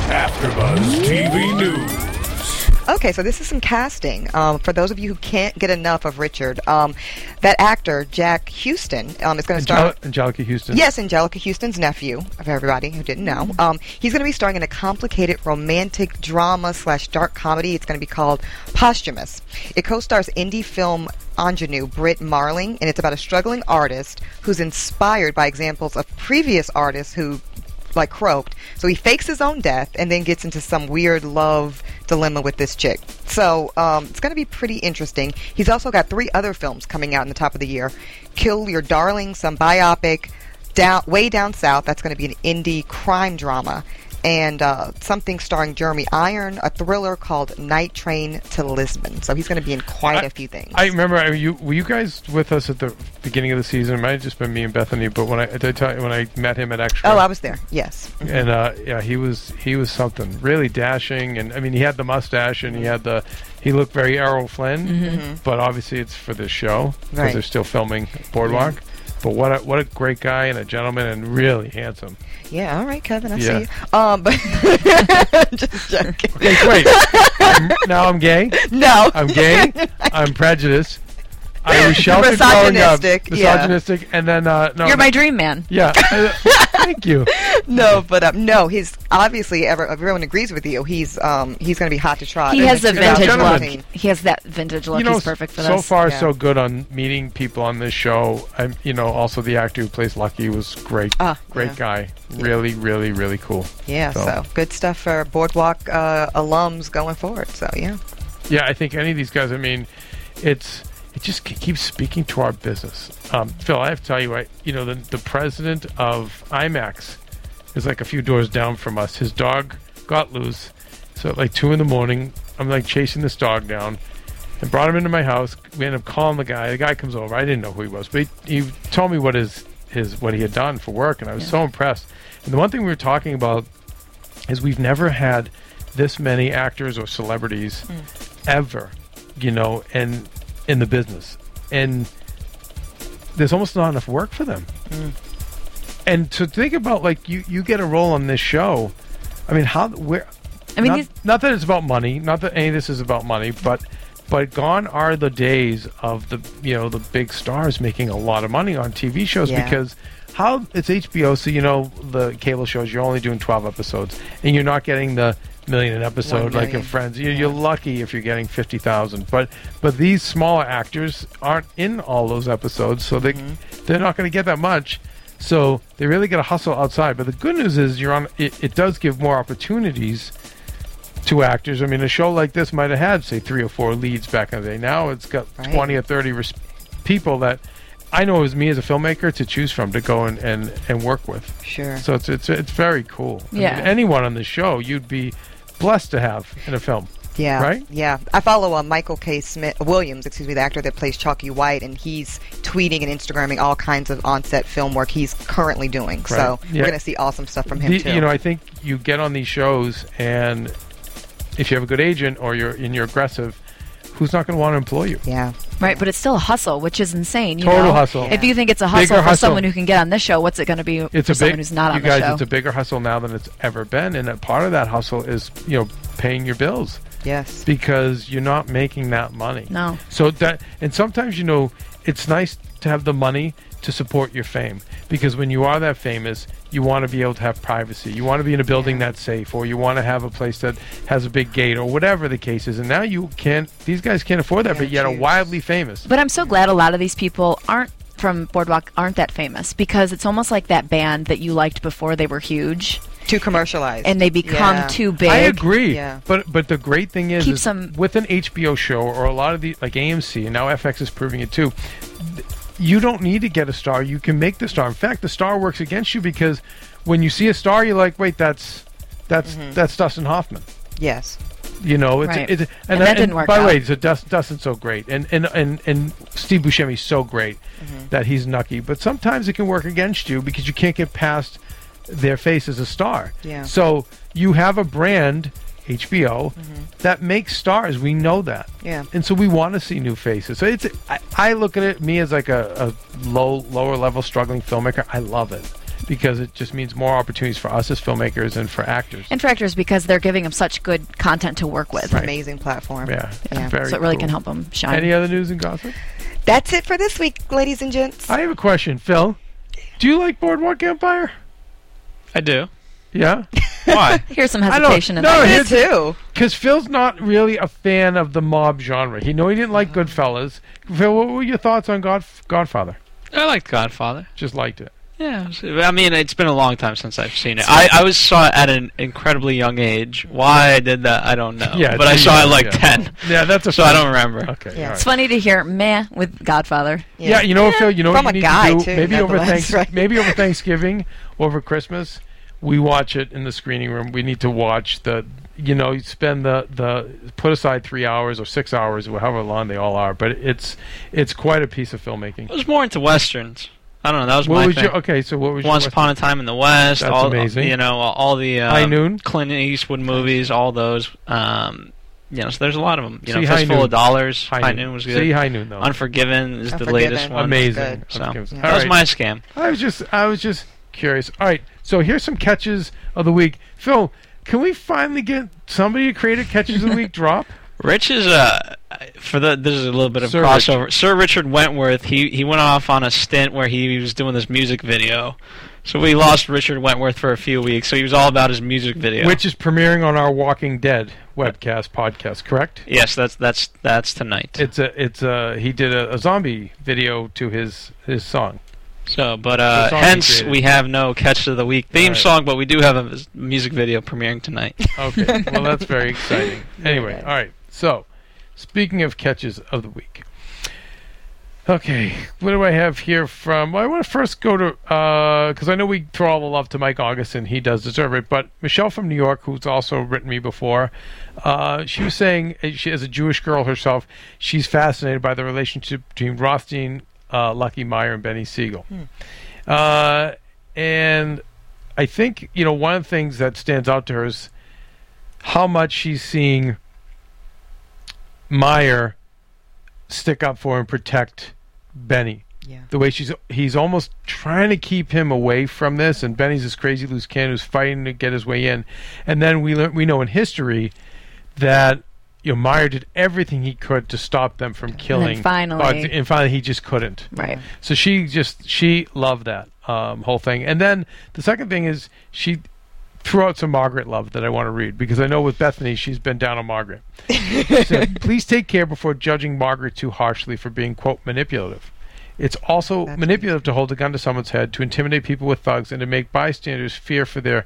AfterBuzz TV News. Okay, so this is some casting. Um, for those of you who can't get enough of Richard, um, that actor Jack Huston um, is going to star. Angel- Anjelica Huston. Yes, Anjelica Huston's nephew, for everybody who didn't know. Um, he's going to be starring in a complicated romantic drama slash dark comedy. It's going to be called Posthumous. It co-stars indie film ingenue Britt Marling, and it's about a struggling artist who's inspired by examples of previous artists who like croaked. So he fakes his own death and then gets into some weird love dilemma with this chick. So um, it's going to be pretty interesting. He's also got three other films coming out in the top of the year: Kill Your Darling, some biopic, down way down south. That's going to be an indie crime drama. And uh, something starring Jeremy Iron, a thriller called Night Train to Lisbon. So he's going to be in quite I- a few things. I remember I, you were you guys with us at the beginning of the season. It might have just been me and Bethany, but when I did I you, when I met him at Extra, oh, I was there. Yes. and uh, yeah, he was he was something really dashing, and I mean he had the mustache and he had the he looked very Errol Flynn, but obviously it's for this show because Mm-hmm. Right. they're still filming Boardwalk. But what a what a great guy and a gentleman and really handsome. Yeah. All right, Kevin. I Yeah. see you. Um, but (laughs) just joking. Okay, great. I'm, now I'm gay. No. I'm gay. (laughs) I'm prejudiced. I was sheltered growing up. Misogynistic, yeah. And then uh, no. You're my dream man. Yeah. (laughs) uh, thank you. (laughs) no, but um, no, he's obviously ever, everyone agrees with you. He's um he's going to be hot to trot. He has the the vintage look. 2014. He has that vintage look. you know, He's perfect for so this. far Yeah. so good on meeting people on this show. I'm, you know, also the actor who plays Lucky was great. Ah, great yeah. guy. Really, really, really cool. Yeah, So- so. good stuff for Boardwalk uh, alums going forward. So yeah, Yeah, I think any of these guys. I mean, it's it just keeps speaking to our business. Um, Phil, I have to tell you, I you know the the president of IMAX is like a few doors down from us. His dog got loose, so at like two in the morning, I'm like chasing this dog down. and brought him into my house. We ended up calling the guy. The guy comes over. I didn't know who he was, but he, he told me what his his what he had done for work, and I was so impressed. And the one thing we were talking about is we've never had this many actors or celebrities ever, you know, and in the business, and there's almost not enough work for them. Hmm. And to think about like you you get a role on this show, I mean how where I mean, not, not that it's about money, not that any of this is about money, but but gone are the days of the you know the big stars making a lot of money on TV shows Yeah. because how it's HBO, so you know the cable shows you're only doing 12 episodes and you're not getting the million an episode One like in. Friends. You're, you're lucky if you're getting 50,000, but but these smaller actors aren't in all those episodes, so they Mm-hmm. they're not going to get that much. So they really got to hustle outside. But the good news is you're on. It, it does give more opportunities to actors. I mean, a show like this might have had, say, three or four leads back in the day. Now it's got Right. 20 or 30 res- people that I know as me as a filmmaker to choose from to go and, and, and work with. sure. So it's it's it's very cool. I Yeah. mean, anyone on the show you'd be blessed to have in a film. Yeah. Right? Yeah. I follow uh, Michael K. Smith Williams, excuse me, the actor that plays Chalky White, and he's tweeting and Instagramming all kinds of on-set film work he's currently doing. So Right. Yeah. we're gonna see awesome stuff from him The- too. you know, I think you get on these shows and if you have a good agent or you're and you're aggressive, who's not going to want to employ you? yeah. Right, but it's still a hustle, which is insane. You Total know? hustle. If you think it's a Bigger hustle for hustle. someone who can get on this show, what's it going to be It's for a someone big, who's not you on the guys, show? it's a bigger hustle now than it's ever been, and a part of that hustle is you know paying your bills Yes. because you're not making that money. no. So that, and sometimes you know, it's nice to have the money to support your fame because when you are that famous, you want to be able to have privacy. You want to be in a building Yeah. that's safe, or you want to have a place that has a big gate, or whatever the case is. And now you can't; these guys can't afford that, Yeah, but yet are wildly famous. But I'm so glad a lot of these people aren't from Boardwalk aren't that famous because it's almost like that band that you liked before they were huge Too commercialized. and they become Yeah. too big. I agree. Yeah. But but the great thing is, is them- with an HBO show or a lot of the like AMC and now FX is proving it too. You don't need to get a star. You can make the star. In fact, the star works against you because when you see a star, you're like, wait, that's that's Mm-hmm. that's Dustin Hoffman. yes. You know, it's, Right. it's and, And that didn't work By the way, so Dust, Dustin's so great, and and and and Steve Buscemi's so great Mm-hmm. that he's nucky. But sometimes it can work against you because you can't get past their face as a star. Yeah. So you have a brand, HBO, that makes stars. We know that. Mm-hmm. Yeah. And so we want to see new faces. So it's I, I look at it me as like a, a low lower level struggling filmmaker. I love it because it just means more opportunities for us as filmmakers and for actors. and for actors because they're giving them such good content to work with. Amazing platform. yeah, Yeah. very so it really cool. can help them shine. Any other news and gossip? That's it for this week, ladies and gents. I have a question, Phil. Do you like Boardwalk Empire? I do. Yeah, (laughs) Why? Here's some I don't- hesitation in no, that. Me here's- too. because Phil's not really a fan of the mob genre. He know he didn't like oh. Goodfellas. Phil, what were your thoughts on God Godfather? I liked Godfather. Just liked it. Yeah, I mean, it's been a long time since I've seen it. I, I was saw it at an incredibly young age. Why I did that, I don't know. Yeah, but I too saw it young, like yeah. ten, Yeah, that's a. so I don't remember. Okay. Yeah. all It's funny to hear meh with Godfather. Yeah, you know eh, Phil? You know From what a you need guy, to do? too, maybe over nevertheless, thanks, right? maybe over (laughs) Thanksgiving, over Christmas, we watch it in the screening room. We need to watch the. You know, spend the the put aside three hours or six hours, or however long they all are. But it's it's quite a piece of filmmaking. I was more into westerns. I don't know. That was What my was thing. your okay? So what was Once your Upon a Time in the West. That's all, amazing. You know, all the uh, High Noon? Clint Eastwood movies, all those. Um, you know, so there's a lot of them. You know, See High Fistful Noon. of Dollars. High, Noon. was good. See High Noon though. Unforgiven is the latest one. Amazing. So Unforgiven. that All was right. my scam. I was just I was just curious. All right, so here's some catches of the week. Phil, can we finally get somebody to create a catches of the week (laughs) drop? Rich is uh for the this is a little bit of Sir crossover. Sir Richard Wentworth. He he went off on a stint where he was doing this music video. So we lost Richard Wentworth for a few weeks. So he was all about his music video. Which is premiering on our Walking Dead webcast podcast, correct? yes, that's that's that's tonight. It's a it's a he did a, a zombie video to his his song. So, but uh, The song he hence we have no catch of the week theme Right. song, but we do have a music video premiering tonight. Okay, (laughs) well that's very exciting. (laughs) Anyway, all right. So, speaking of catches of the week. Okay, what do I have here from? Well, I want to first go to because I know we throw all the love to Mike August and He does deserve it, but Michelle from New York, who's also written me before, uh, she was saying uh, she as a Jewish girl herself, she's fascinated by the relationship between Rothstein, uh, Lucky Meyer, and Benny Siegel. Uh, and I think you know one of the things that stands out to her is how much she's seeing Meyer stick up for and protect Benny. Yeah. The way she's he's almost trying to keep him away from this, and Benny's this crazy loose cannon who's fighting to get his way in. And then we learn we know in history that you know Meyer did everything he could to stop them from killing. And finally- but- and finally he just couldn't. Right. So she just she loved that um, whole thing. And then the second thing is she threw out some Margaret love that I want to read because I know with Bethany she's been down on Margaret. She said, (laughs) Please take care before judging Margaret too harshly for being quote manipulative. It's also That's manipulative to hold a gun to someone's head, to intimidate people with thugs, and to make bystanders fear for their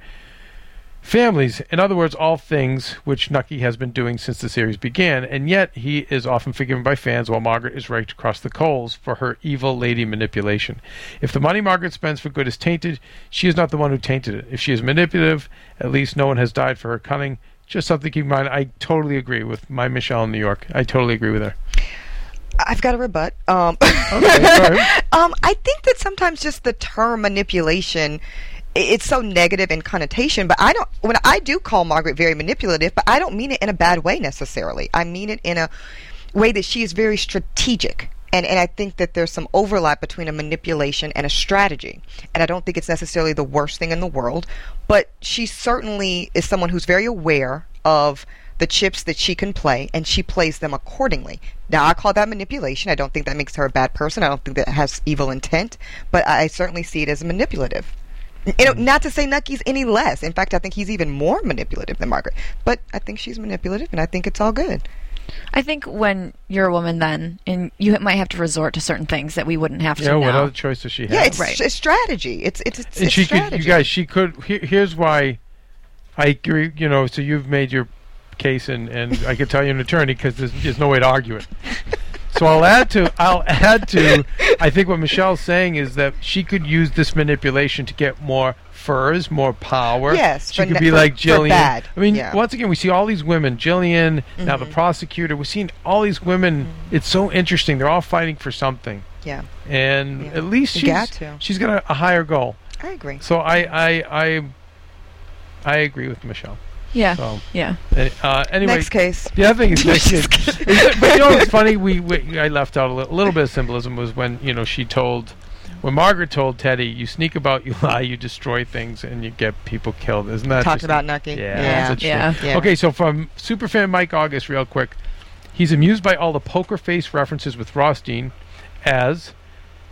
families. In other words, all things which Nucky has been doing since the series began, and yet he is often forgiven by fans while Margaret is raked across the coals for her evil lady manipulation. If the money Margaret spends for good is tainted, she is not the one who tainted it. If she is manipulative, at least no one has died for her cunning. Just something to keep in mind. I totally agree with my Michelle in New York. I totally agree with her. I've got a rebut. Um, Okay, (laughs) um, I think that sometimes just the term manipulation, it's so negative in connotation. But I don't. When I do call Margaret very manipulative, but I don't mean it in a bad way necessarily. I mean it in a way that she is very strategic. And, and I think that there's some overlap between a manipulation and a strategy. And I don't think it's necessarily the worst thing in the world, but she certainly is someone who's very aware of the chips that she can play, and she plays them accordingly. Now, I call that manipulation. I don't think that makes her a bad person. I don't think that has evil intent, but I certainly see it as manipulative. You know, not to say Nucky's any less. In fact, I think he's even more manipulative than Margaret. But I think she's manipulative, and I think it's all good. I think when you're a woman, then and you might have to resort to certain things that we wouldn't have to You know, what now. other choice does she have? Yeah, it's, Right. it's strategy. It's it's it's, it's she strategy. could, you guys, she could. Here, here's why. I agree. You know, so you've made your case, and and I could tell you're an attorney because there's, there's no way to argue it. (laughs) So I'll add to I'll add to I think what Michelle's saying is that she could use this manipulation to get more furs, more power. Yes, she could ne- be like for Gillian. I mean, Yeah. once again, we see all these women. Gillian, now the Mhm. prosecutor. We're seeing all these women. It's so interesting. They're all fighting for something, yeah, and Yeah. at least she's got to. she's got a, a higher goal. I agree. So I I I I agree with Michelle. Yeah, So yeah. uh, anyway, Next case. the other thing is, next is, is- but you know what's funny? We, we I left out a little, little bit of symbolism was when you know she told when Margaret told Teddy, "You sneak about, you (laughs) lie, you destroy things, and you get people killed." Isn't that Talked just- about Nucky. Yeah, Yeah. Yeah. Yeah. Okay, so from superfan Mike August, real quick, he's amused by all the poker face references with Rothstein, as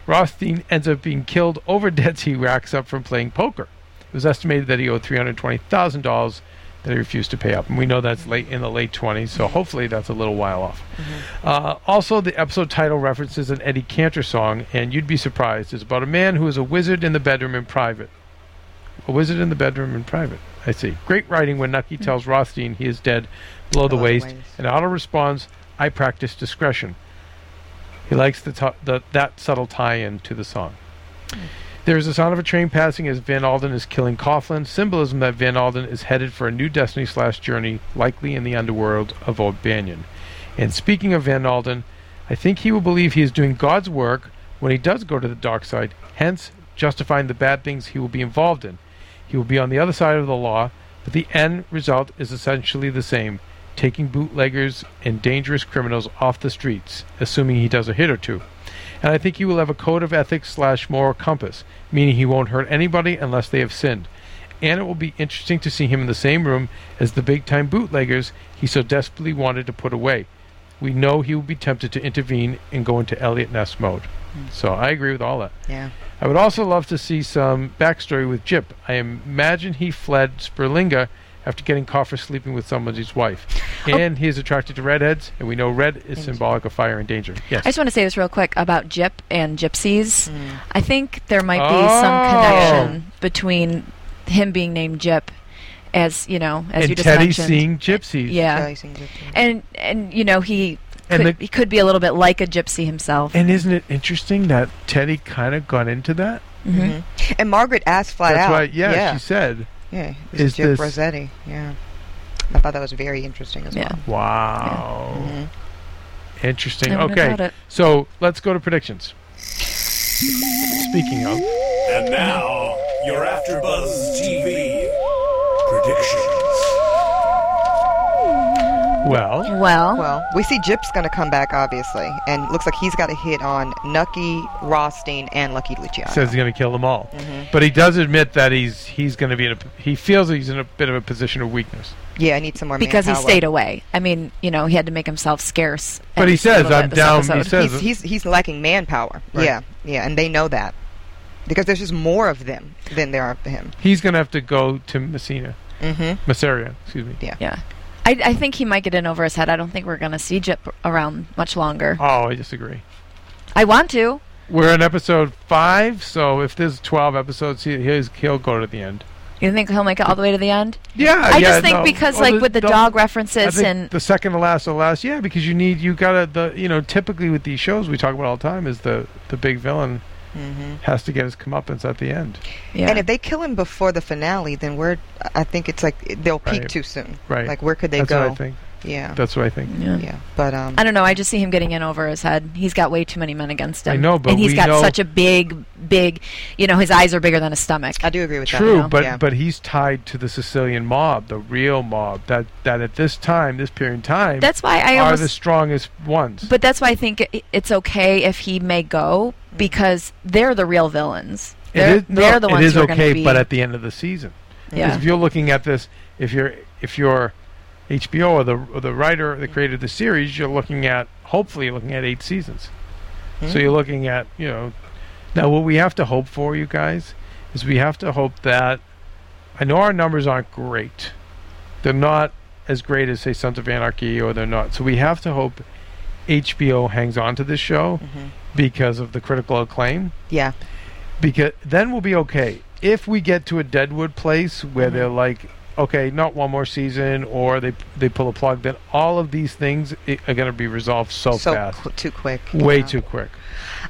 Rothstein ends up being killed over (laughs) debts he racks up from playing poker. It was estimated that he owed three hundred twenty thousand dollars that he refused to pay up, and we know that's late in the late twenties. So hopefully that's a little while off. Mm-hmm. Uh, also, the episode title references an Eddie Cantor song, and you'd be surprised. It's about a man who is a wizard in the bedroom in private. A wizard in the bedroom in private. I see. Great writing when Nucky mm-hmm. tells Rothstein he is dead below the Below the waist, waist. and Otto responds, "I practice discretion." He likes the, t- the that subtle tie-in to the song. Hmm. There is the sound of a train passing as Van Alden is killing Coughlin, symbolism that Van Alden is headed for a new destiny slash journey, likely in the underworld of O'Banion. And speaking of Van Alden, I think he will believe he is doing God's work when he does go to the dark side, hence justifying the bad things he will be involved in. He will be on the other side of the law, but the end result is essentially the same taking bootleggers and dangerous criminals off the streets, assuming he does a hit or two. And I think he will have a code of ethics slash moral compass, meaning he won't hurt anybody unless they have sinned. And it will be interesting to see him in the same room as the big time bootleggers he so desperately wanted to put away. We know he will be tempted to intervene and go into Eliot Ness mode. Hmm. So I agree with all that. Yeah. I would also love to see some backstory with Gyp. I imagine he fled Sperlinga after getting caught for sleeping with somebody's wife. And he is attracted to redheads, and we know red is symbolic of fire and danger. Yes. I just want to say this real quick about Gyp and gypsies. Mm. I think there might be Oh. some connection between him being named Gyp, as you know, as and you just Teddy mentioned. seeing gypsies. Yeah, Kelly sings and and you know he And could, the- he could be a little bit like a gypsy himself. And isn't it interesting that Teddy kind of got into that? hmm Mhm. And Margaret asked flat That's out. why, yeah, yeah, she said, yeah. It was is Jim this- Rosetti. Yeah. I thought that was very interesting as Yeah. well. wow. Mhm. Interesting. No okay. it. So let's go to predictions. Speaking of, And now, your AfterBuzz TV predictions. Well, Well, Well, we see Gyp's going to come back, obviously, and looks like he's got a hit on Nucky, Rothstein, and Lucky Luciano. says he's going to kill them all. Mhm. But he does admit that he's he's going to be in a he feels he's in a bit of a position of weakness. yeah, I need some more because he stayed away. I mean, you know, he had to make himself scarce. But he says, little bit "I'm this down," he says- He's, he's he's lacking manpower. Right. Yeah, yeah, and they know that because there's just more of them than there are of him. He's going to have to go to Messina, Mm-hmm. Masseria, excuse me. Yeah. Yeah. I, I think he might get in over his head. I don't think we're going to see Gyp around much longer. Oh, I disagree. I want to. We're in episode five, so if there's twelve episodes, he, he's, he'll go to the end. You think he'll make it all the way to the end? Yeah, I yeah, just think no. because, Oh, like, with the the- dog references and the second to last to last, yeah, because you need you gotta the you know typically with these shows we talk about all the time is the the big villain Mm-hmm. has to get his comeuppance at the end, yeah. And if they kill him before the finale, then we're I think it's like they'll peak Right. too soon. right? Like where could they That's go? What I think. Yeah, That's what I think. yeah. yeah. But um, I don't know. I just see him getting in over his head. He's got way too many men against him. I know, but and he's we got know- such a big, big. You know, his eyes are bigger than his stomach. I do agree with that. True, you know? but yeah. but he's tied to the Sicilian mob, the real mob that that at this time, this period in time, That's why I are almost. the strongest ones. but that's why I think it, it's okay if he may go because they're the real villains. They're, is- no, they're the ones It is who are okay, going to be. but at the end of the season, yeah. If you're looking at this, if you're if you're HBO or the or the writer that created the series, you're looking at hopefully you're looking at eight seasons. So Mhm. you're looking at you know now what we have to hope for, you guys, is we have to hope that I know our numbers aren't great. They're not as great as say Sons of Anarchy or they're not. So we have to hope HBO hangs on to this show Mhm. because of the critical acclaim Yeah. because then we'll be okay. If we get to a Deadwood place where they're like, okay, not one more season, or they they pull a plug, then all of these things are going to be resolved so, So fast, qu- too quick. way yeah. too quick.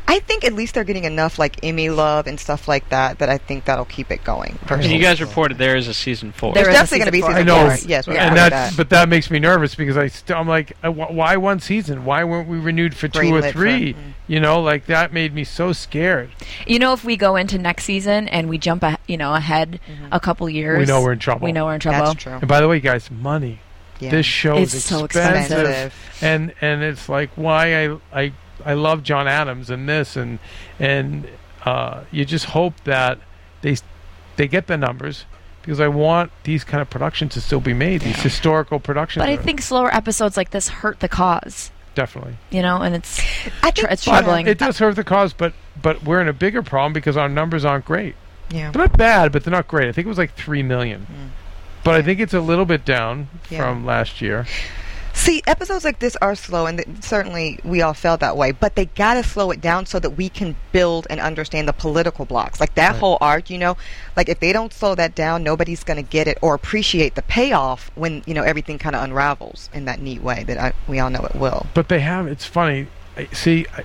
I think at least they're getting enough like Emmy love and stuff like that that I think that'll keep it going. And you guys reported there is a season four. There There's definitely going to be season season four. I know. four. Yes, we and heard that, that. but that makes me nervous because I st- I'm like, uh, wh- why one season? Why weren't we renewed for two or Greenlit for- three? mm. You know, like that made me so scared. You know, if we go into next season and we jump, a, you know, ahead a couple years, We know we're in trouble. We know we're in trouble. That's true. And by the way, guys, money. Yeah. This show is It's so expensive. expensive. and and it's like why I I I love John Adams and this and and uh, you just hope that they they get the numbers because I want these kind of productions to still be made. These historical productions. But I think slower episodes like this hurt the cause. definitely. You know, and it's I tr- think it's troubling. it does hurt the cause, but but we're in a bigger problem because our numbers aren't great. Yeah. They're not bad, but they're not great. I think it was like three million. Mm. But I think it's a little bit down Yeah. from last year. See, episodes like this are slow, and th- certainly we all felt that way. But they gotta slow it down so that we can build and understand the political blocks. Like that Right. whole arc, you know. Like if they don't slow that down, nobody's gonna get it or appreciate the payoff when you know everything kind of unravels in that neat way that I, we all know it will. But they have. It's funny. I, see, I,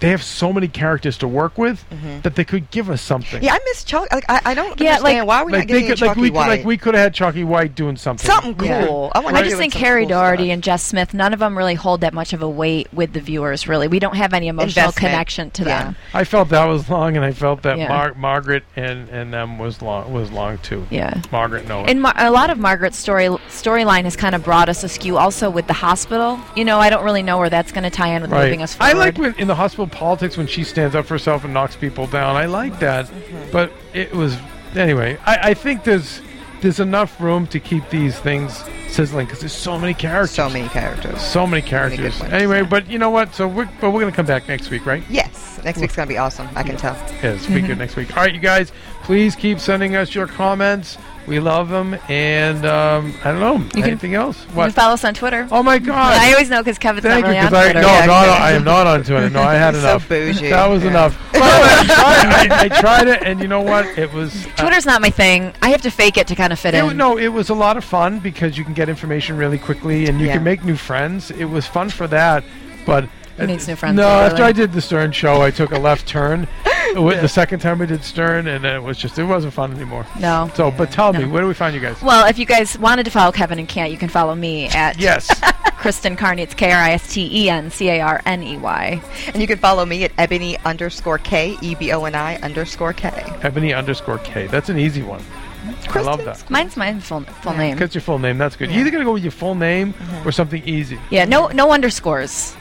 they have so many characters to work with Mhm. that they could give us something. Yeah, I miss Chuck. Like I, I don't Yeah, understand like- why we're like not they getting could, Chucky like we could, White. like we could have had Chucky White doing something. something Yeah. cool. I, want I just think Harry Daugherty and Jess Smith, none of them really hold that much of a weight with the viewers. Really, we don't have any emotional Investment. connection to Yeah. them. I felt that was long, and I felt that Yeah. Mar- Margaret and and them was long was long too. Yeah. Margaret Noah. And Mar- a lot of Margaret's story storyline has kind of brought us askew. Also with the hospital, you know, I don't really know where that's going to tie in with moving us forward. I like when in the hospital politics when she stands up for herself and knocks people down. I like that, Mm-hmm. but it was anyway. I, I think there's there's enough room to keep these things sizzling because there's so many characters. so many characters. So many characters. ones, Anyway, yeah. but you know what? So we're but we're gonna come back next week, right? Yes, next week's gonna be awesome. I can tell. Yeah, speak of next week. All right, you guys, please keep sending us your comments. We love them, and um, I don't know can- anything else. You can follow us on Twitter. Oh my God! I always know because Kevin's Thank not you, really on I Twitter. no, Yeah, no, no, okay. I am not on Twitter. No, I had (laughs) So enough. bougie. That was Yeah. enough. Way, I tried, I, I tried it, and you know what? It was. uh, Twitter's not my thing. I have to fake it to kind of fit it, in. no, it was a lot of fun because you can get information really quickly, and you can make new friends. It was fun for that, but. He makes new friends No, regularly. after I did the Stern show, I took a left turn. With The second time we did Stern, and then it was just it wasn't fun anymore. No. So, but tell me, where do we find you guys? Well, if you guys wanted to follow Kevin and can't, you can follow me at Yes. (laughs) Kristen Carney. It's K R I S T E N C A R N E Y. And you can follow me at eboni underscore K, E B O N I underscore K. Eboni underscore K. That's an easy one. I love that. Mine's my full full name. Because your full name, that's good. You're either gonna go with your full name or uh-huh. something easy. Yeah, no no underscores.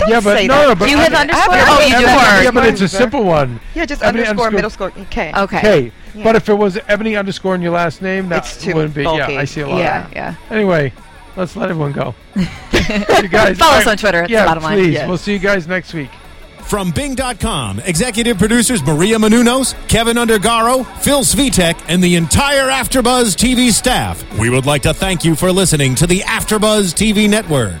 Don't yeah, but say no, that. no, but Do you have I- underscore? Oh, you do. Yeah, but it's a simple one. Yeah, just Eboni underscore, underscore- middle score K. Okay. K. Yeah. But if it was Eboni underscore in your last name, that It's too wouldn't be. bulky. Yeah, I see a lot. Yeah, Of yeah. that. Anyway, let's let everyone go. (laughs) you guys Follow us on Twitter. It's yeah, the bottom line. please. Yes. We'll see you guys next week. From Bing.com, executive producers Maria Menounos, Kevin Undergaro, Phil Svitek, and the entire Afterbuzz TV staff, we would like to thank you for listening to the Afterbuzz TV network.